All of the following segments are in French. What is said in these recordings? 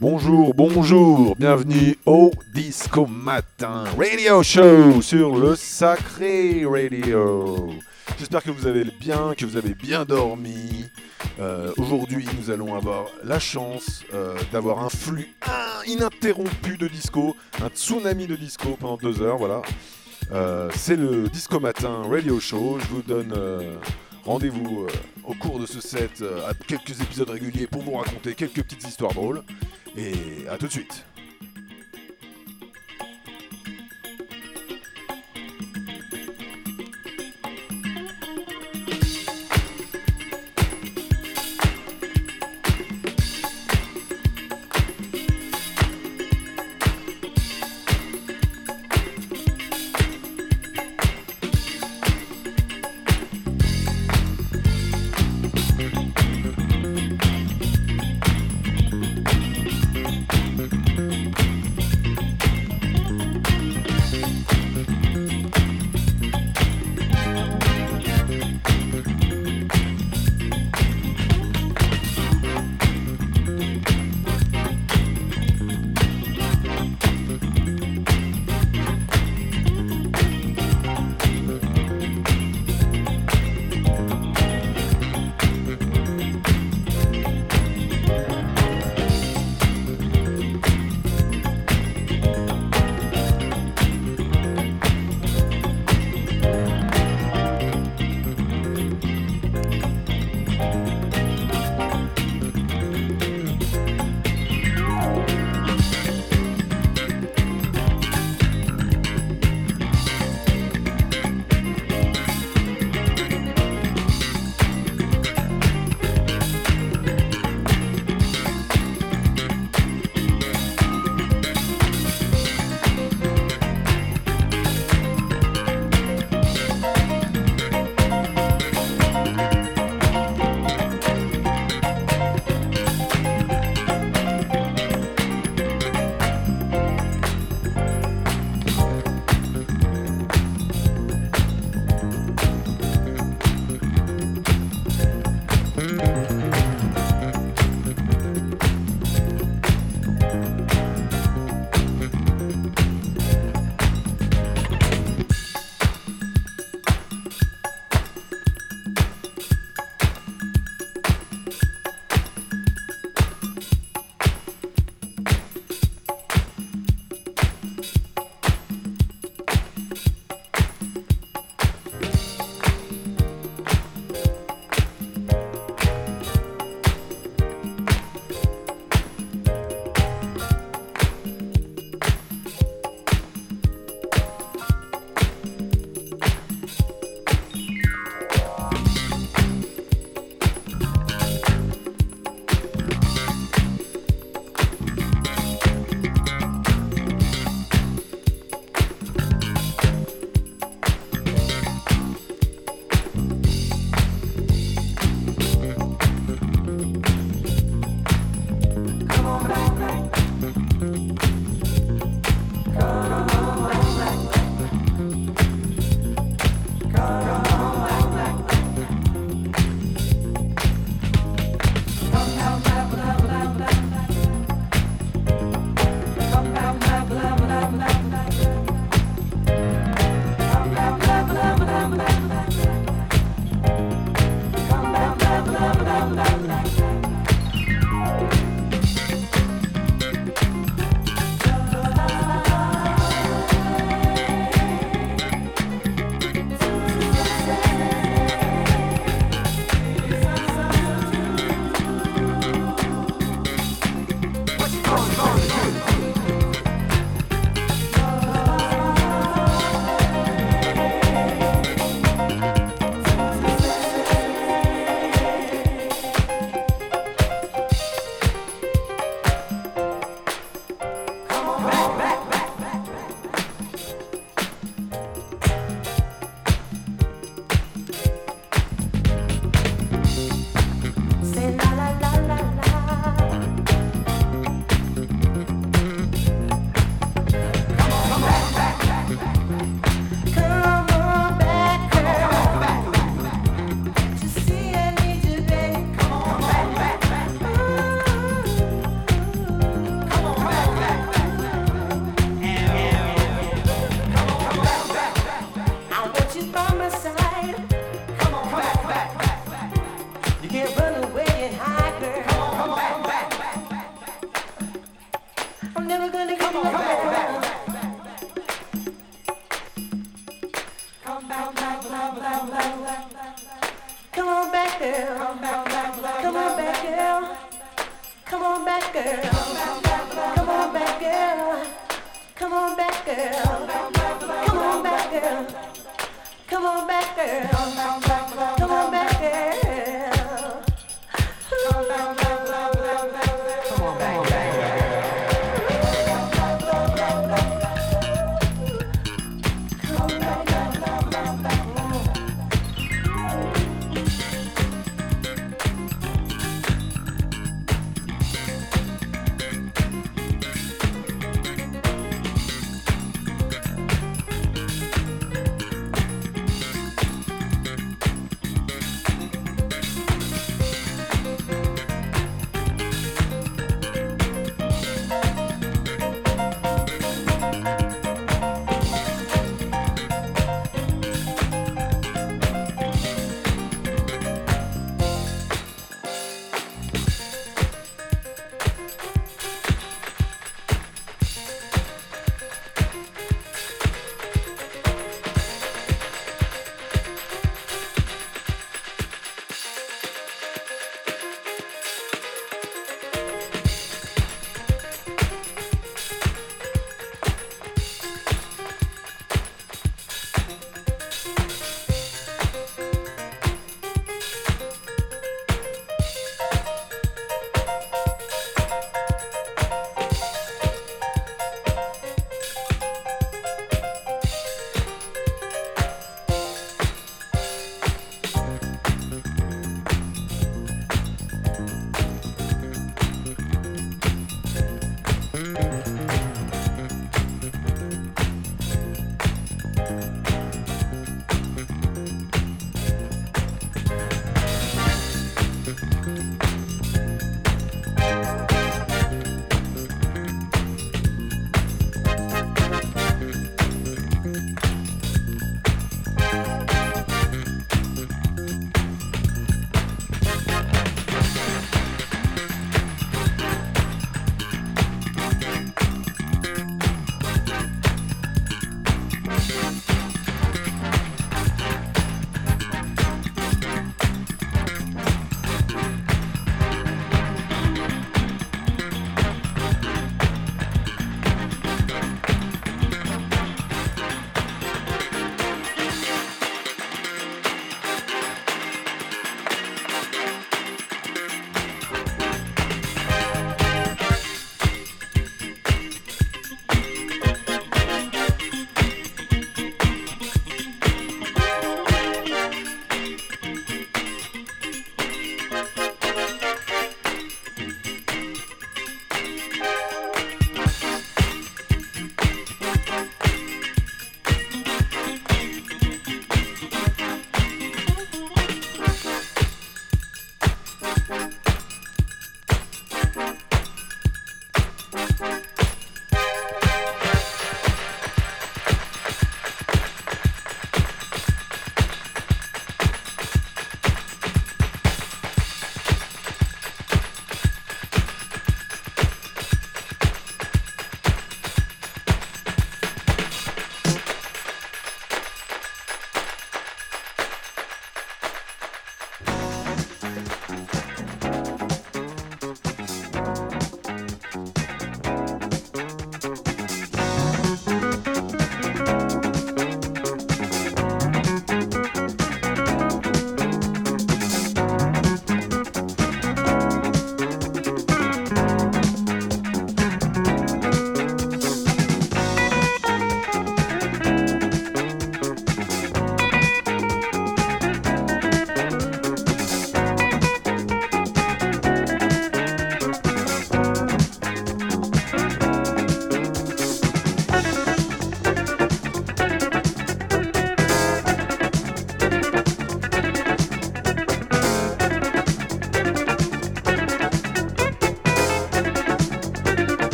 Bonjour, bonjour, bienvenue au Disco Matin Radio Show sur le Sacré Radio. J'espère que vous allez bien, que vous avez bien dormi. Euh, Aujourd'hui, nous allons avoir la chance euh, d'avoir un flux ininterrompu de disco, un tsunami de disco pendant deux heures. Voilà. Euh, C'est le Disco Matin Radio Show. Je vous donne rendez-vous au cours de ce set à quelques épisodes réguliers pour vous raconter quelques petites histoires drôles. Et à tout de suite.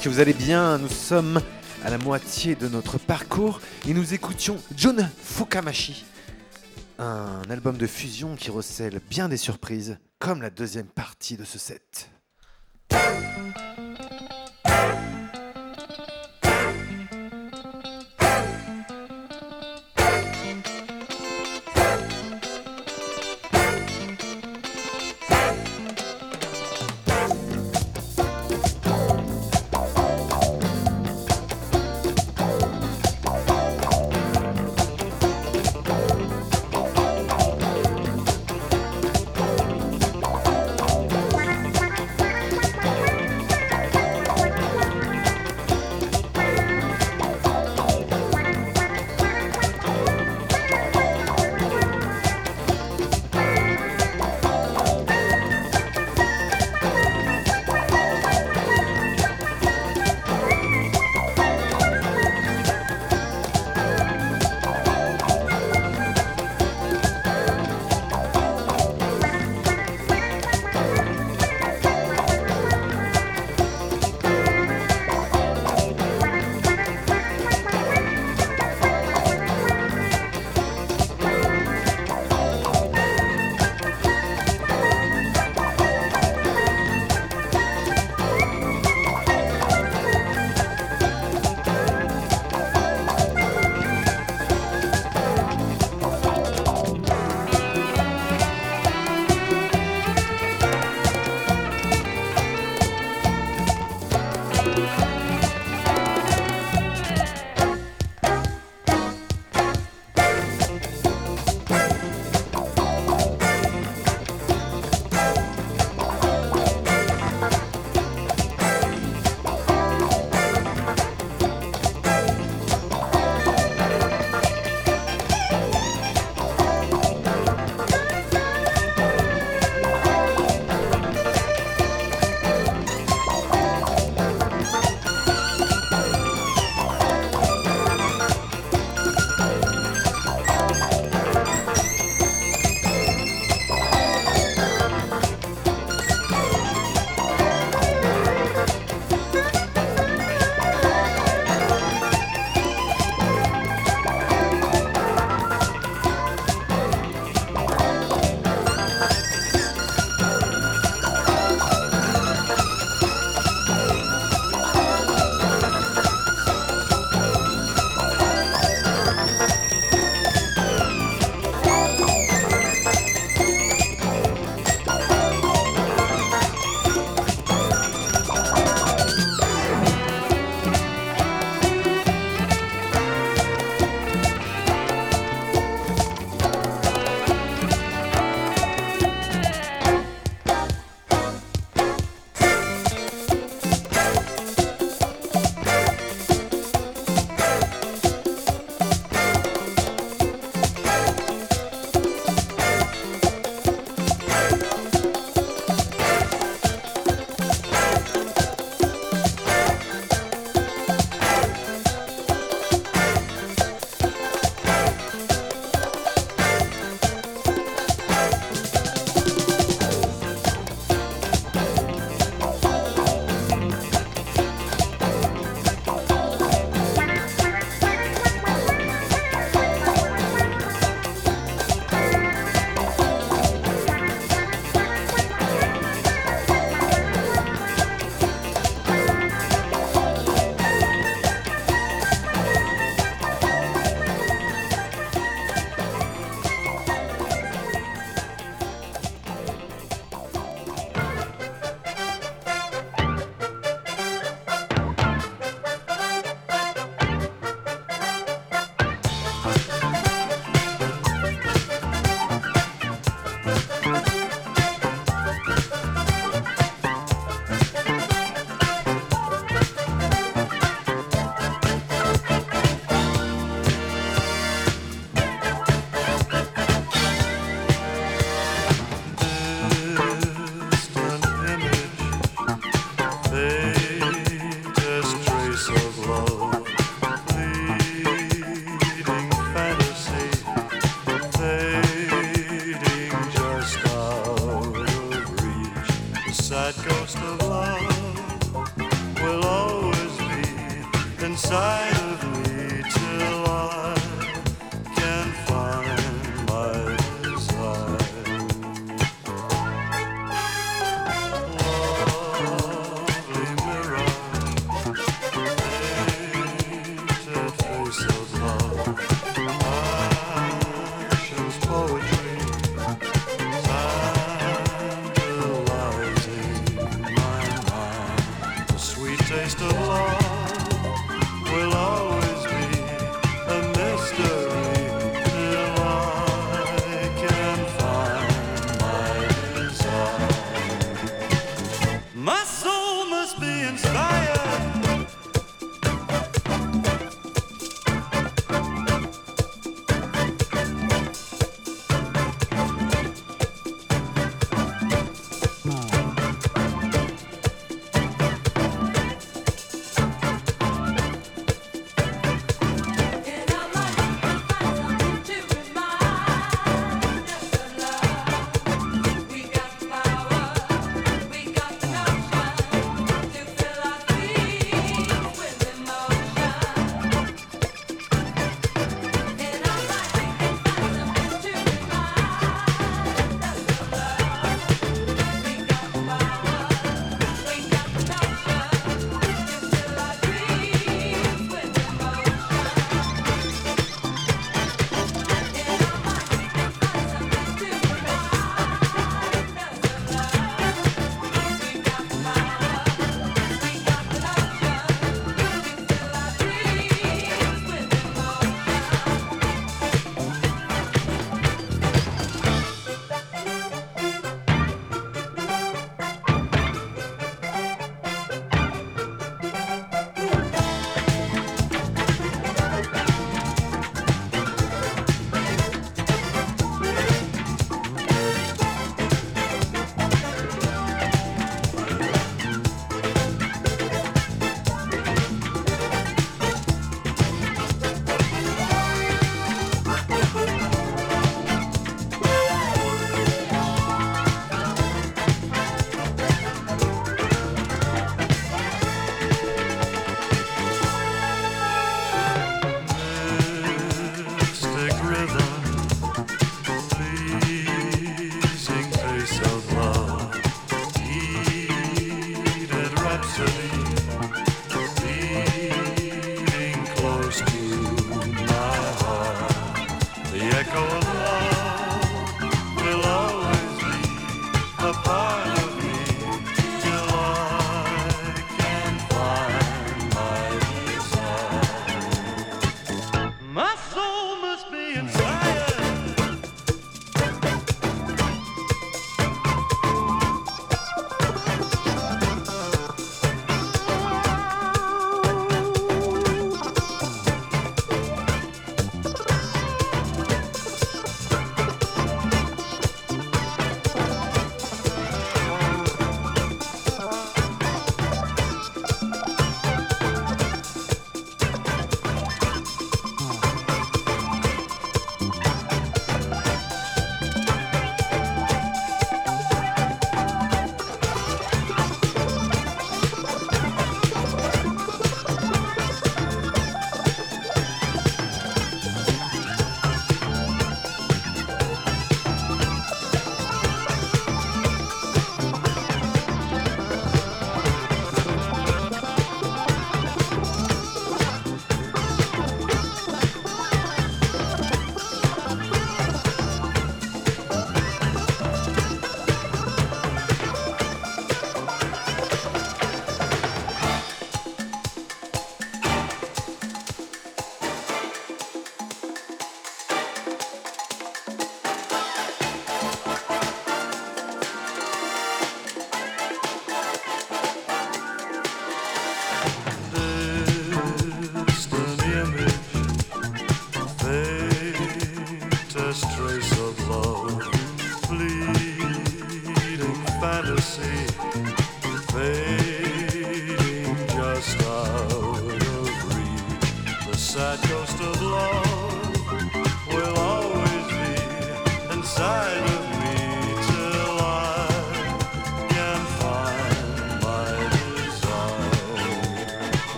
Que vous allez bien. Nous sommes à la moitié de notre parcours et nous écoutions Jun Fukamashi. Un album de fusion qui recèle bien des surprises, comme la deuxième partie de ce set.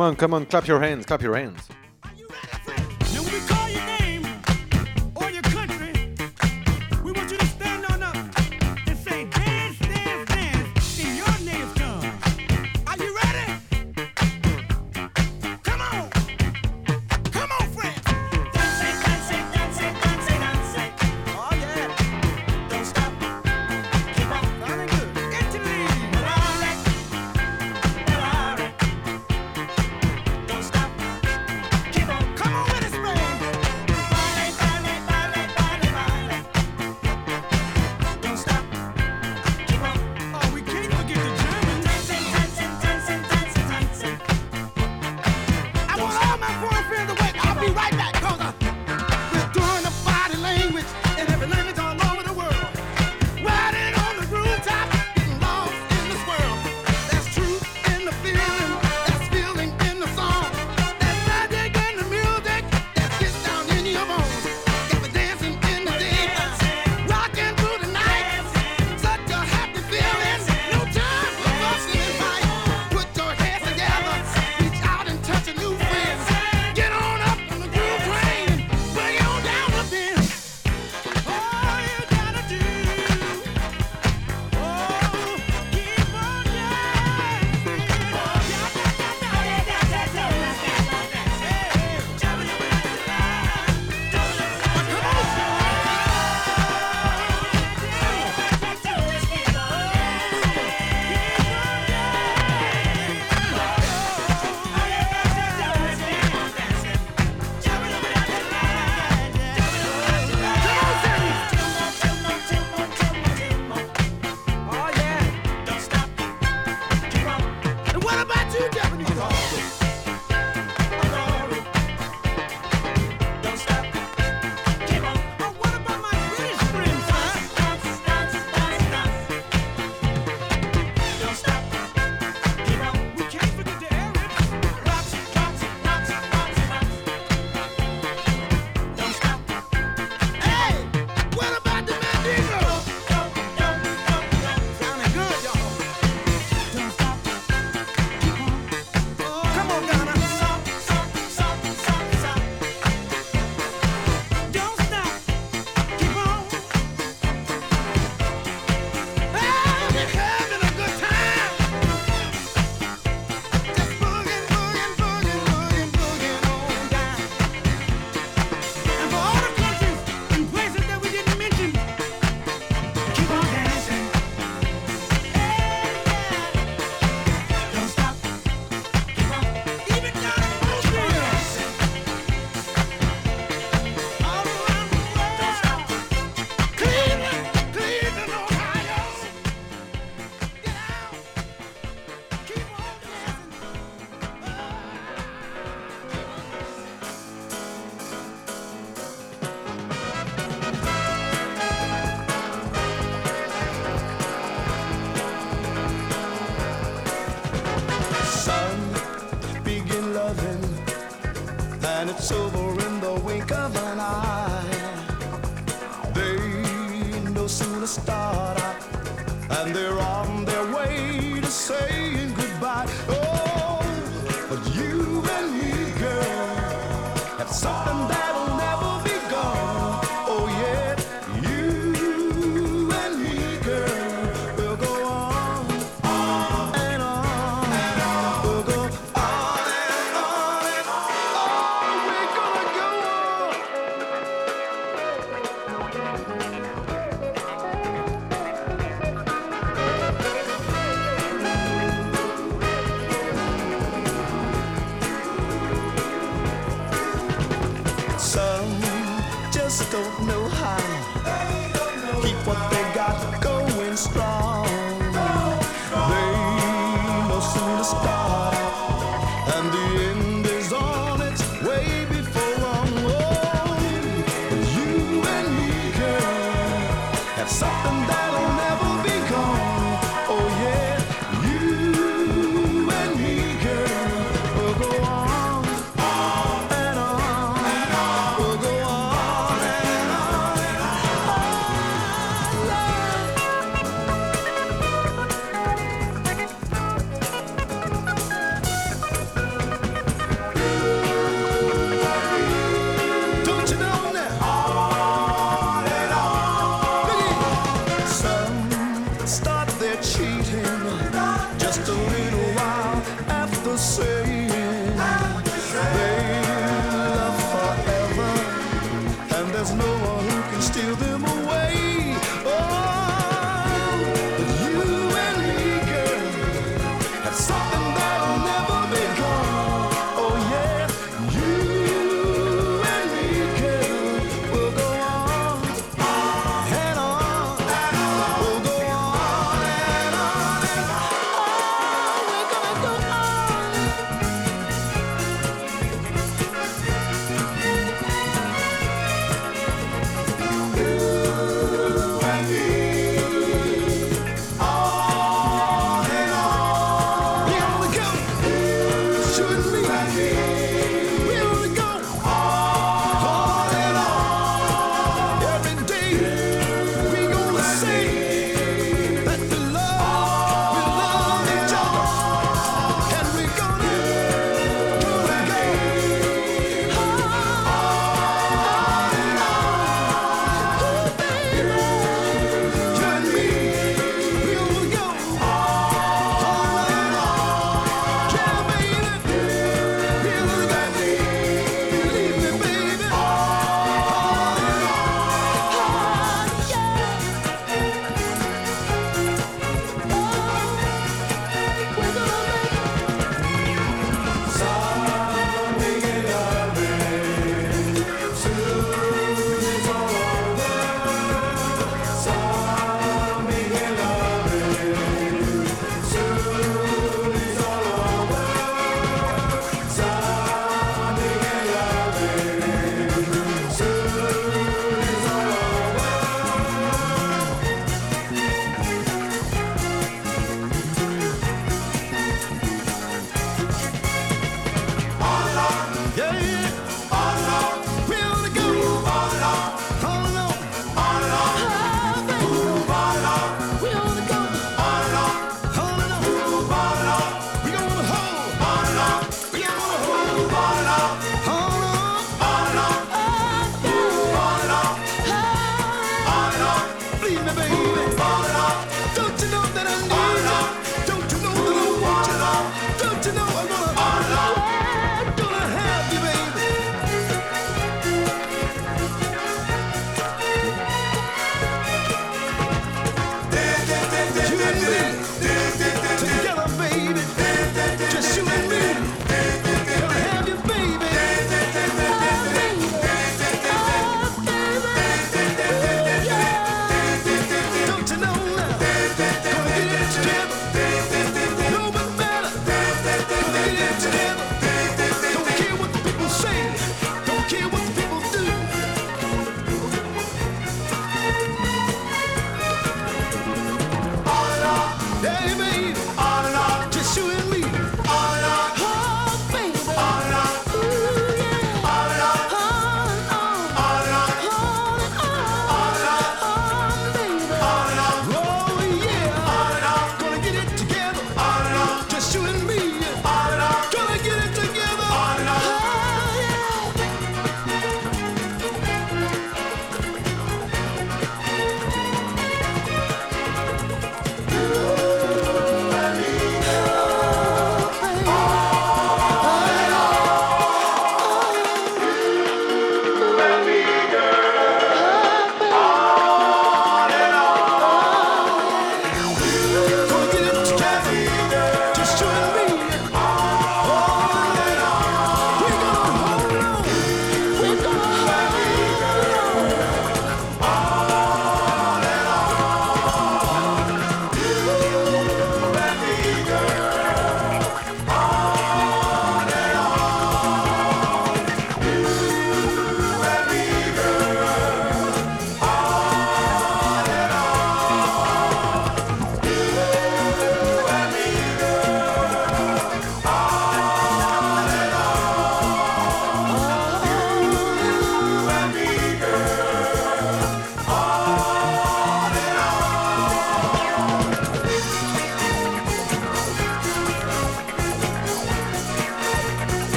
Come on, come on, clap your hands, clap your hands.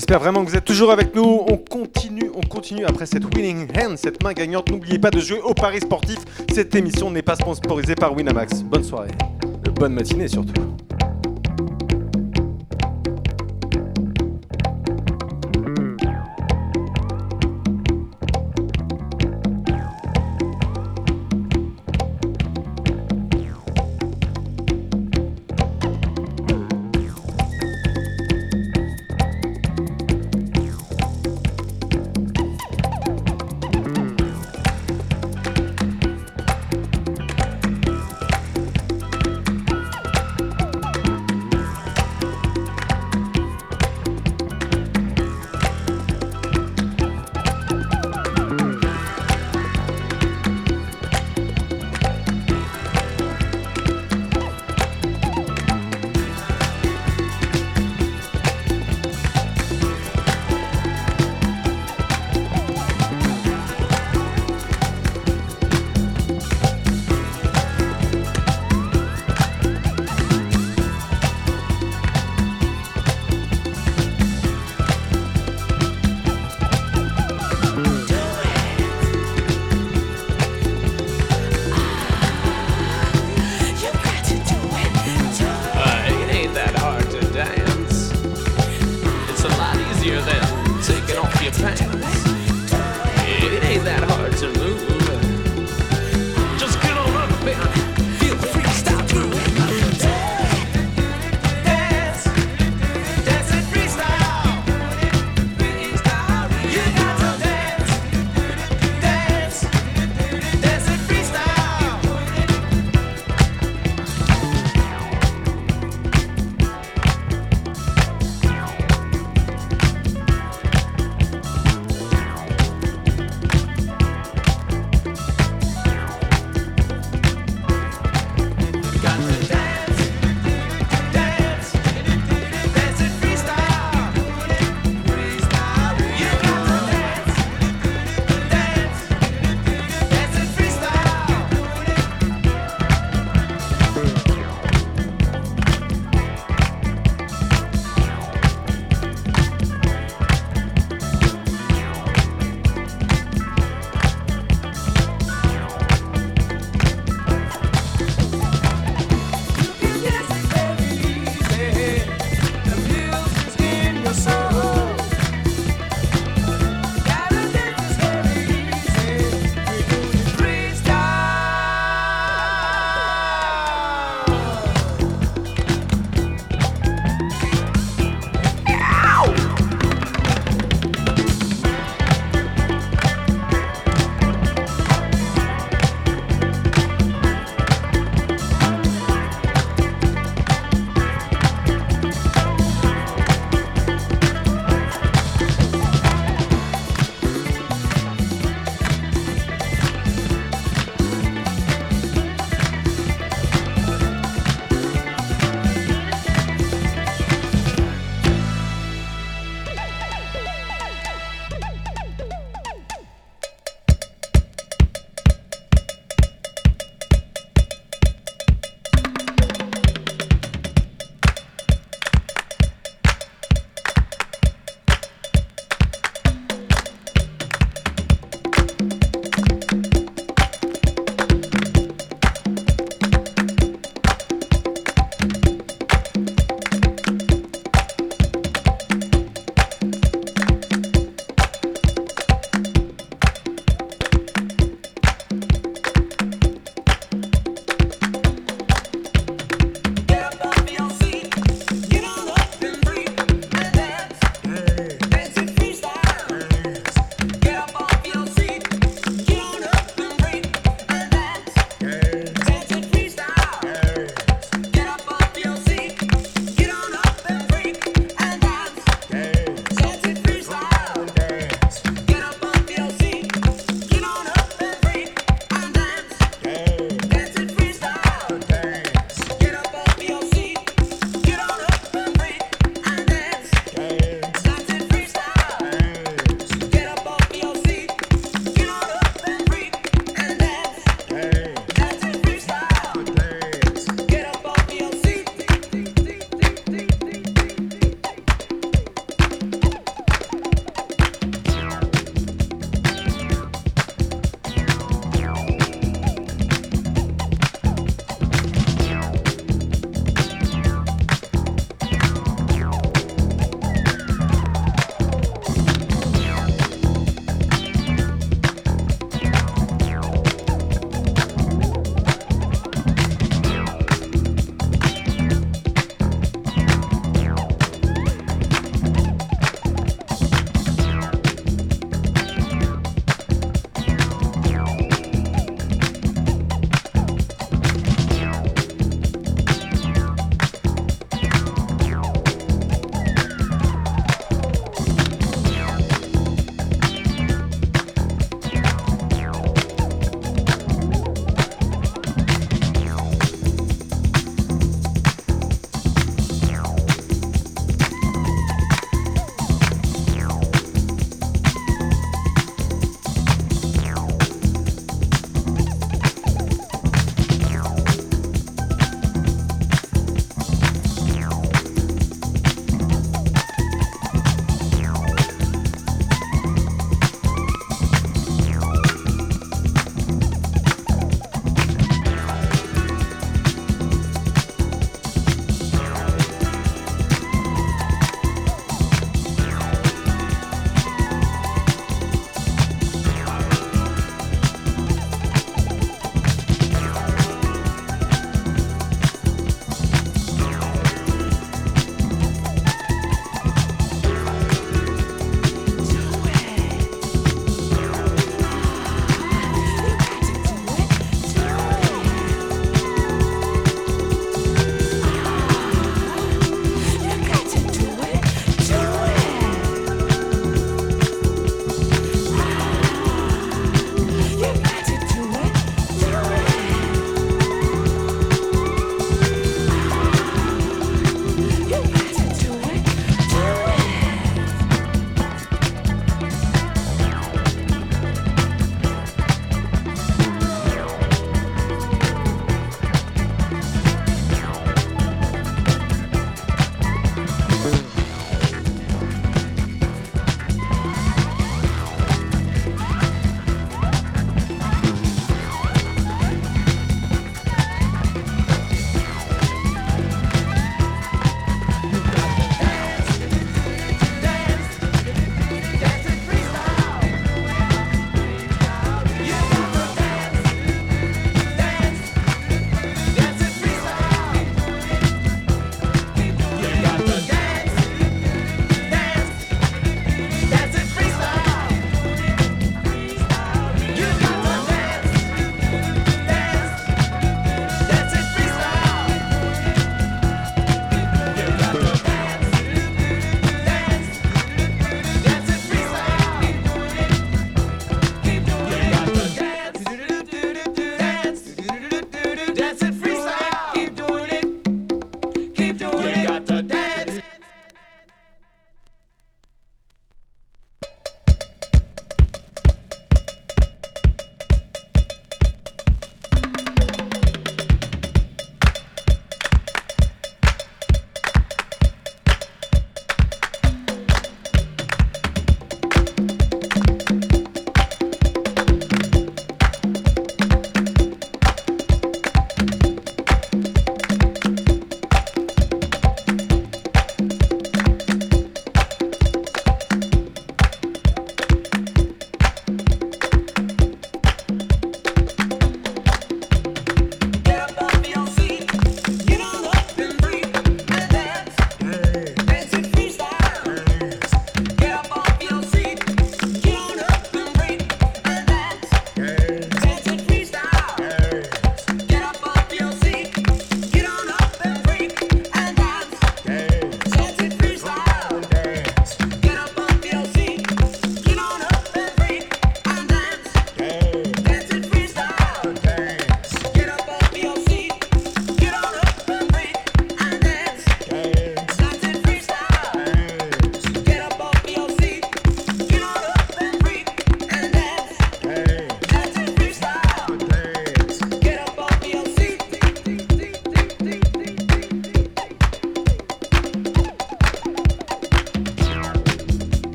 J'espère vraiment que vous êtes toujours avec nous. On continue, on continue après cette winning hand, cette main gagnante. N'oubliez pas de jouer au Paris sportif. Cette émission n'est pas sponsorisée par Winamax. Bonne soirée. Bonne matinée surtout.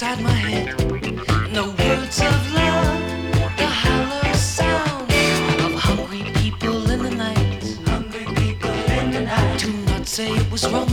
inside my head. No words of love, the hollow sound of hungry people in the night. Hungry people in the night. Do not say it was wrong.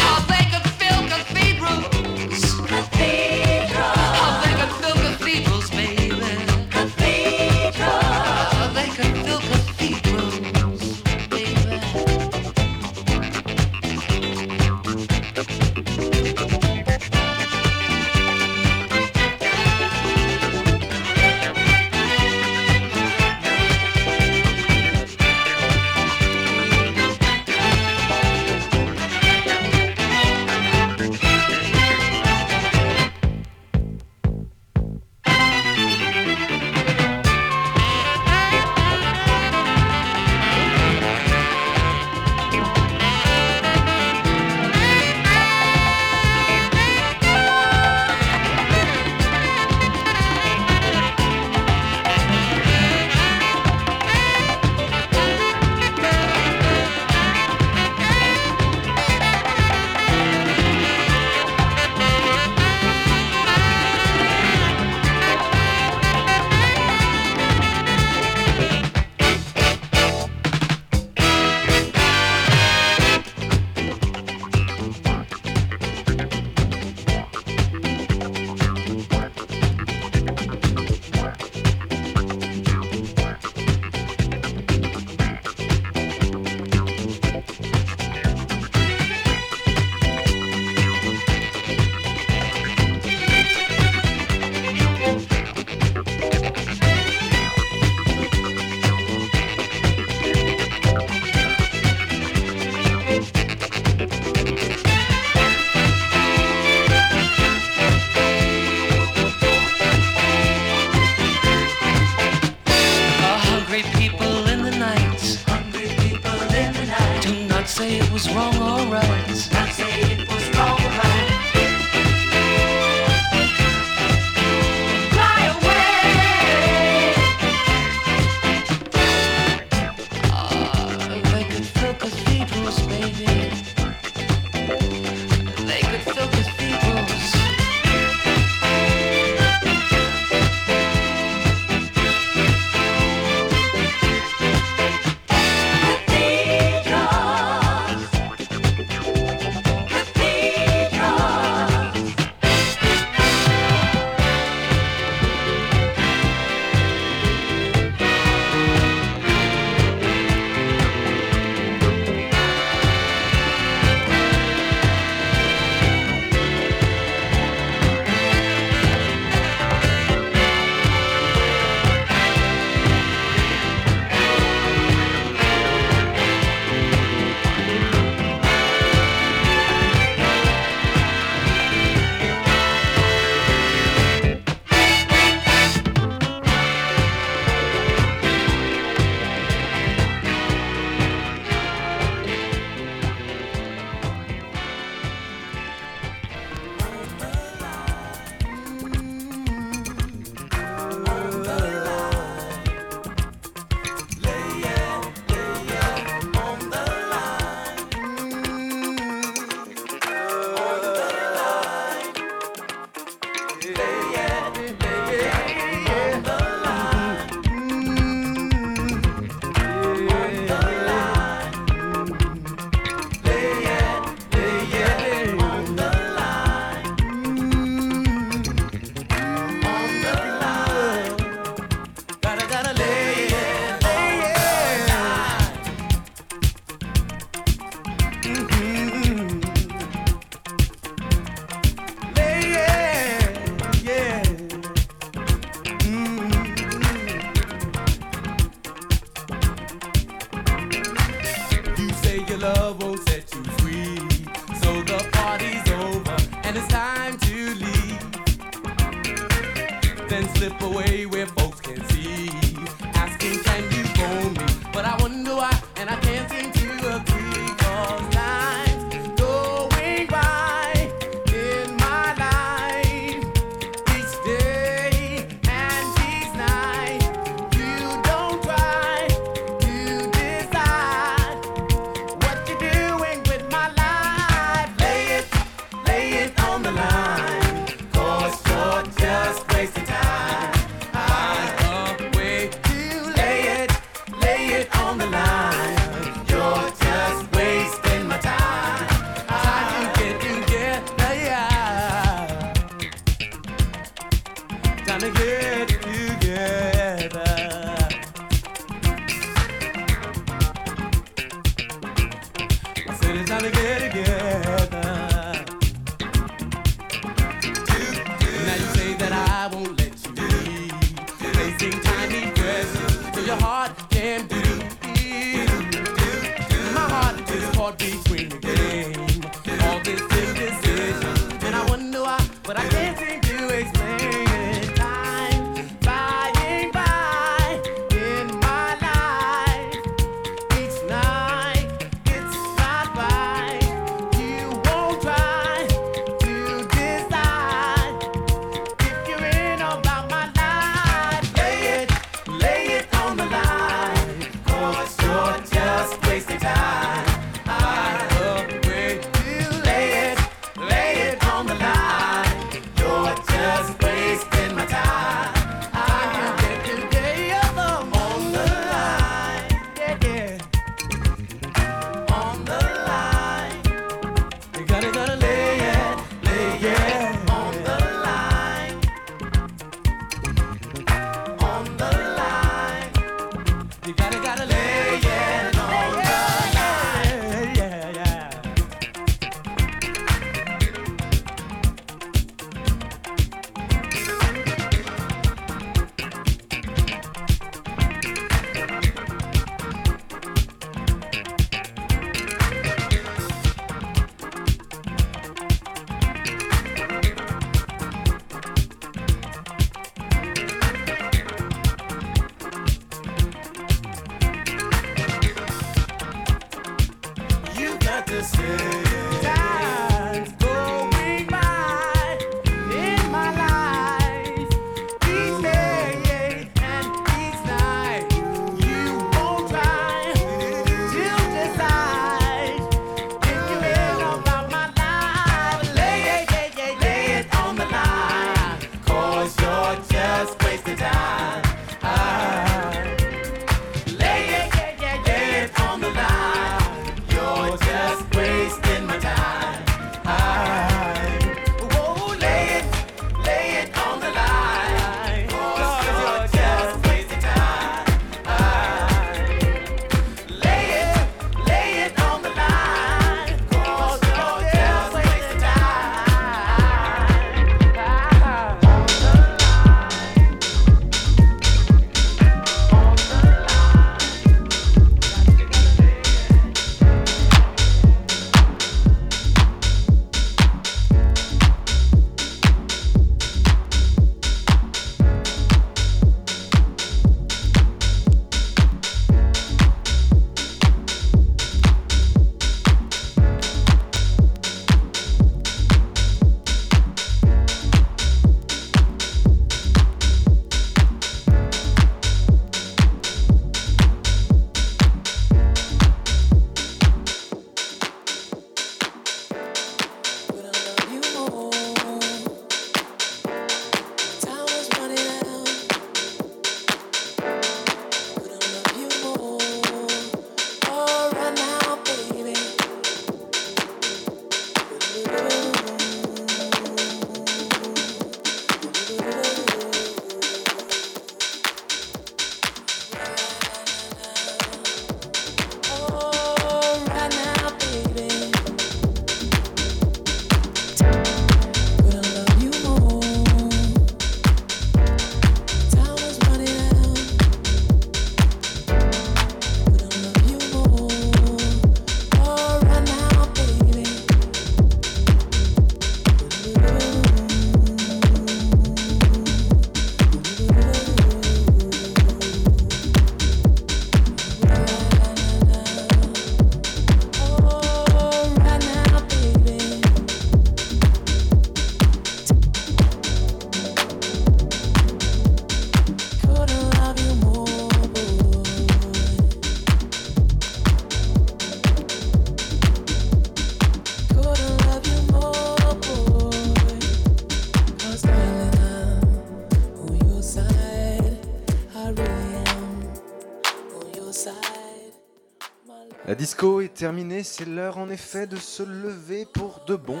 disco est terminé, c'est l'heure en effet de se lever pour de bon.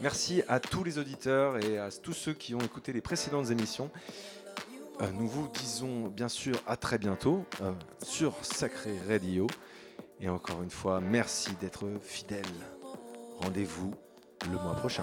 Merci à tous les auditeurs et à tous ceux qui ont écouté les précédentes émissions. Euh, nous vous disons bien sûr à très bientôt euh, sur Sacré Radio. Et encore une fois, merci d'être fidèles. Rendez-vous le mois prochain.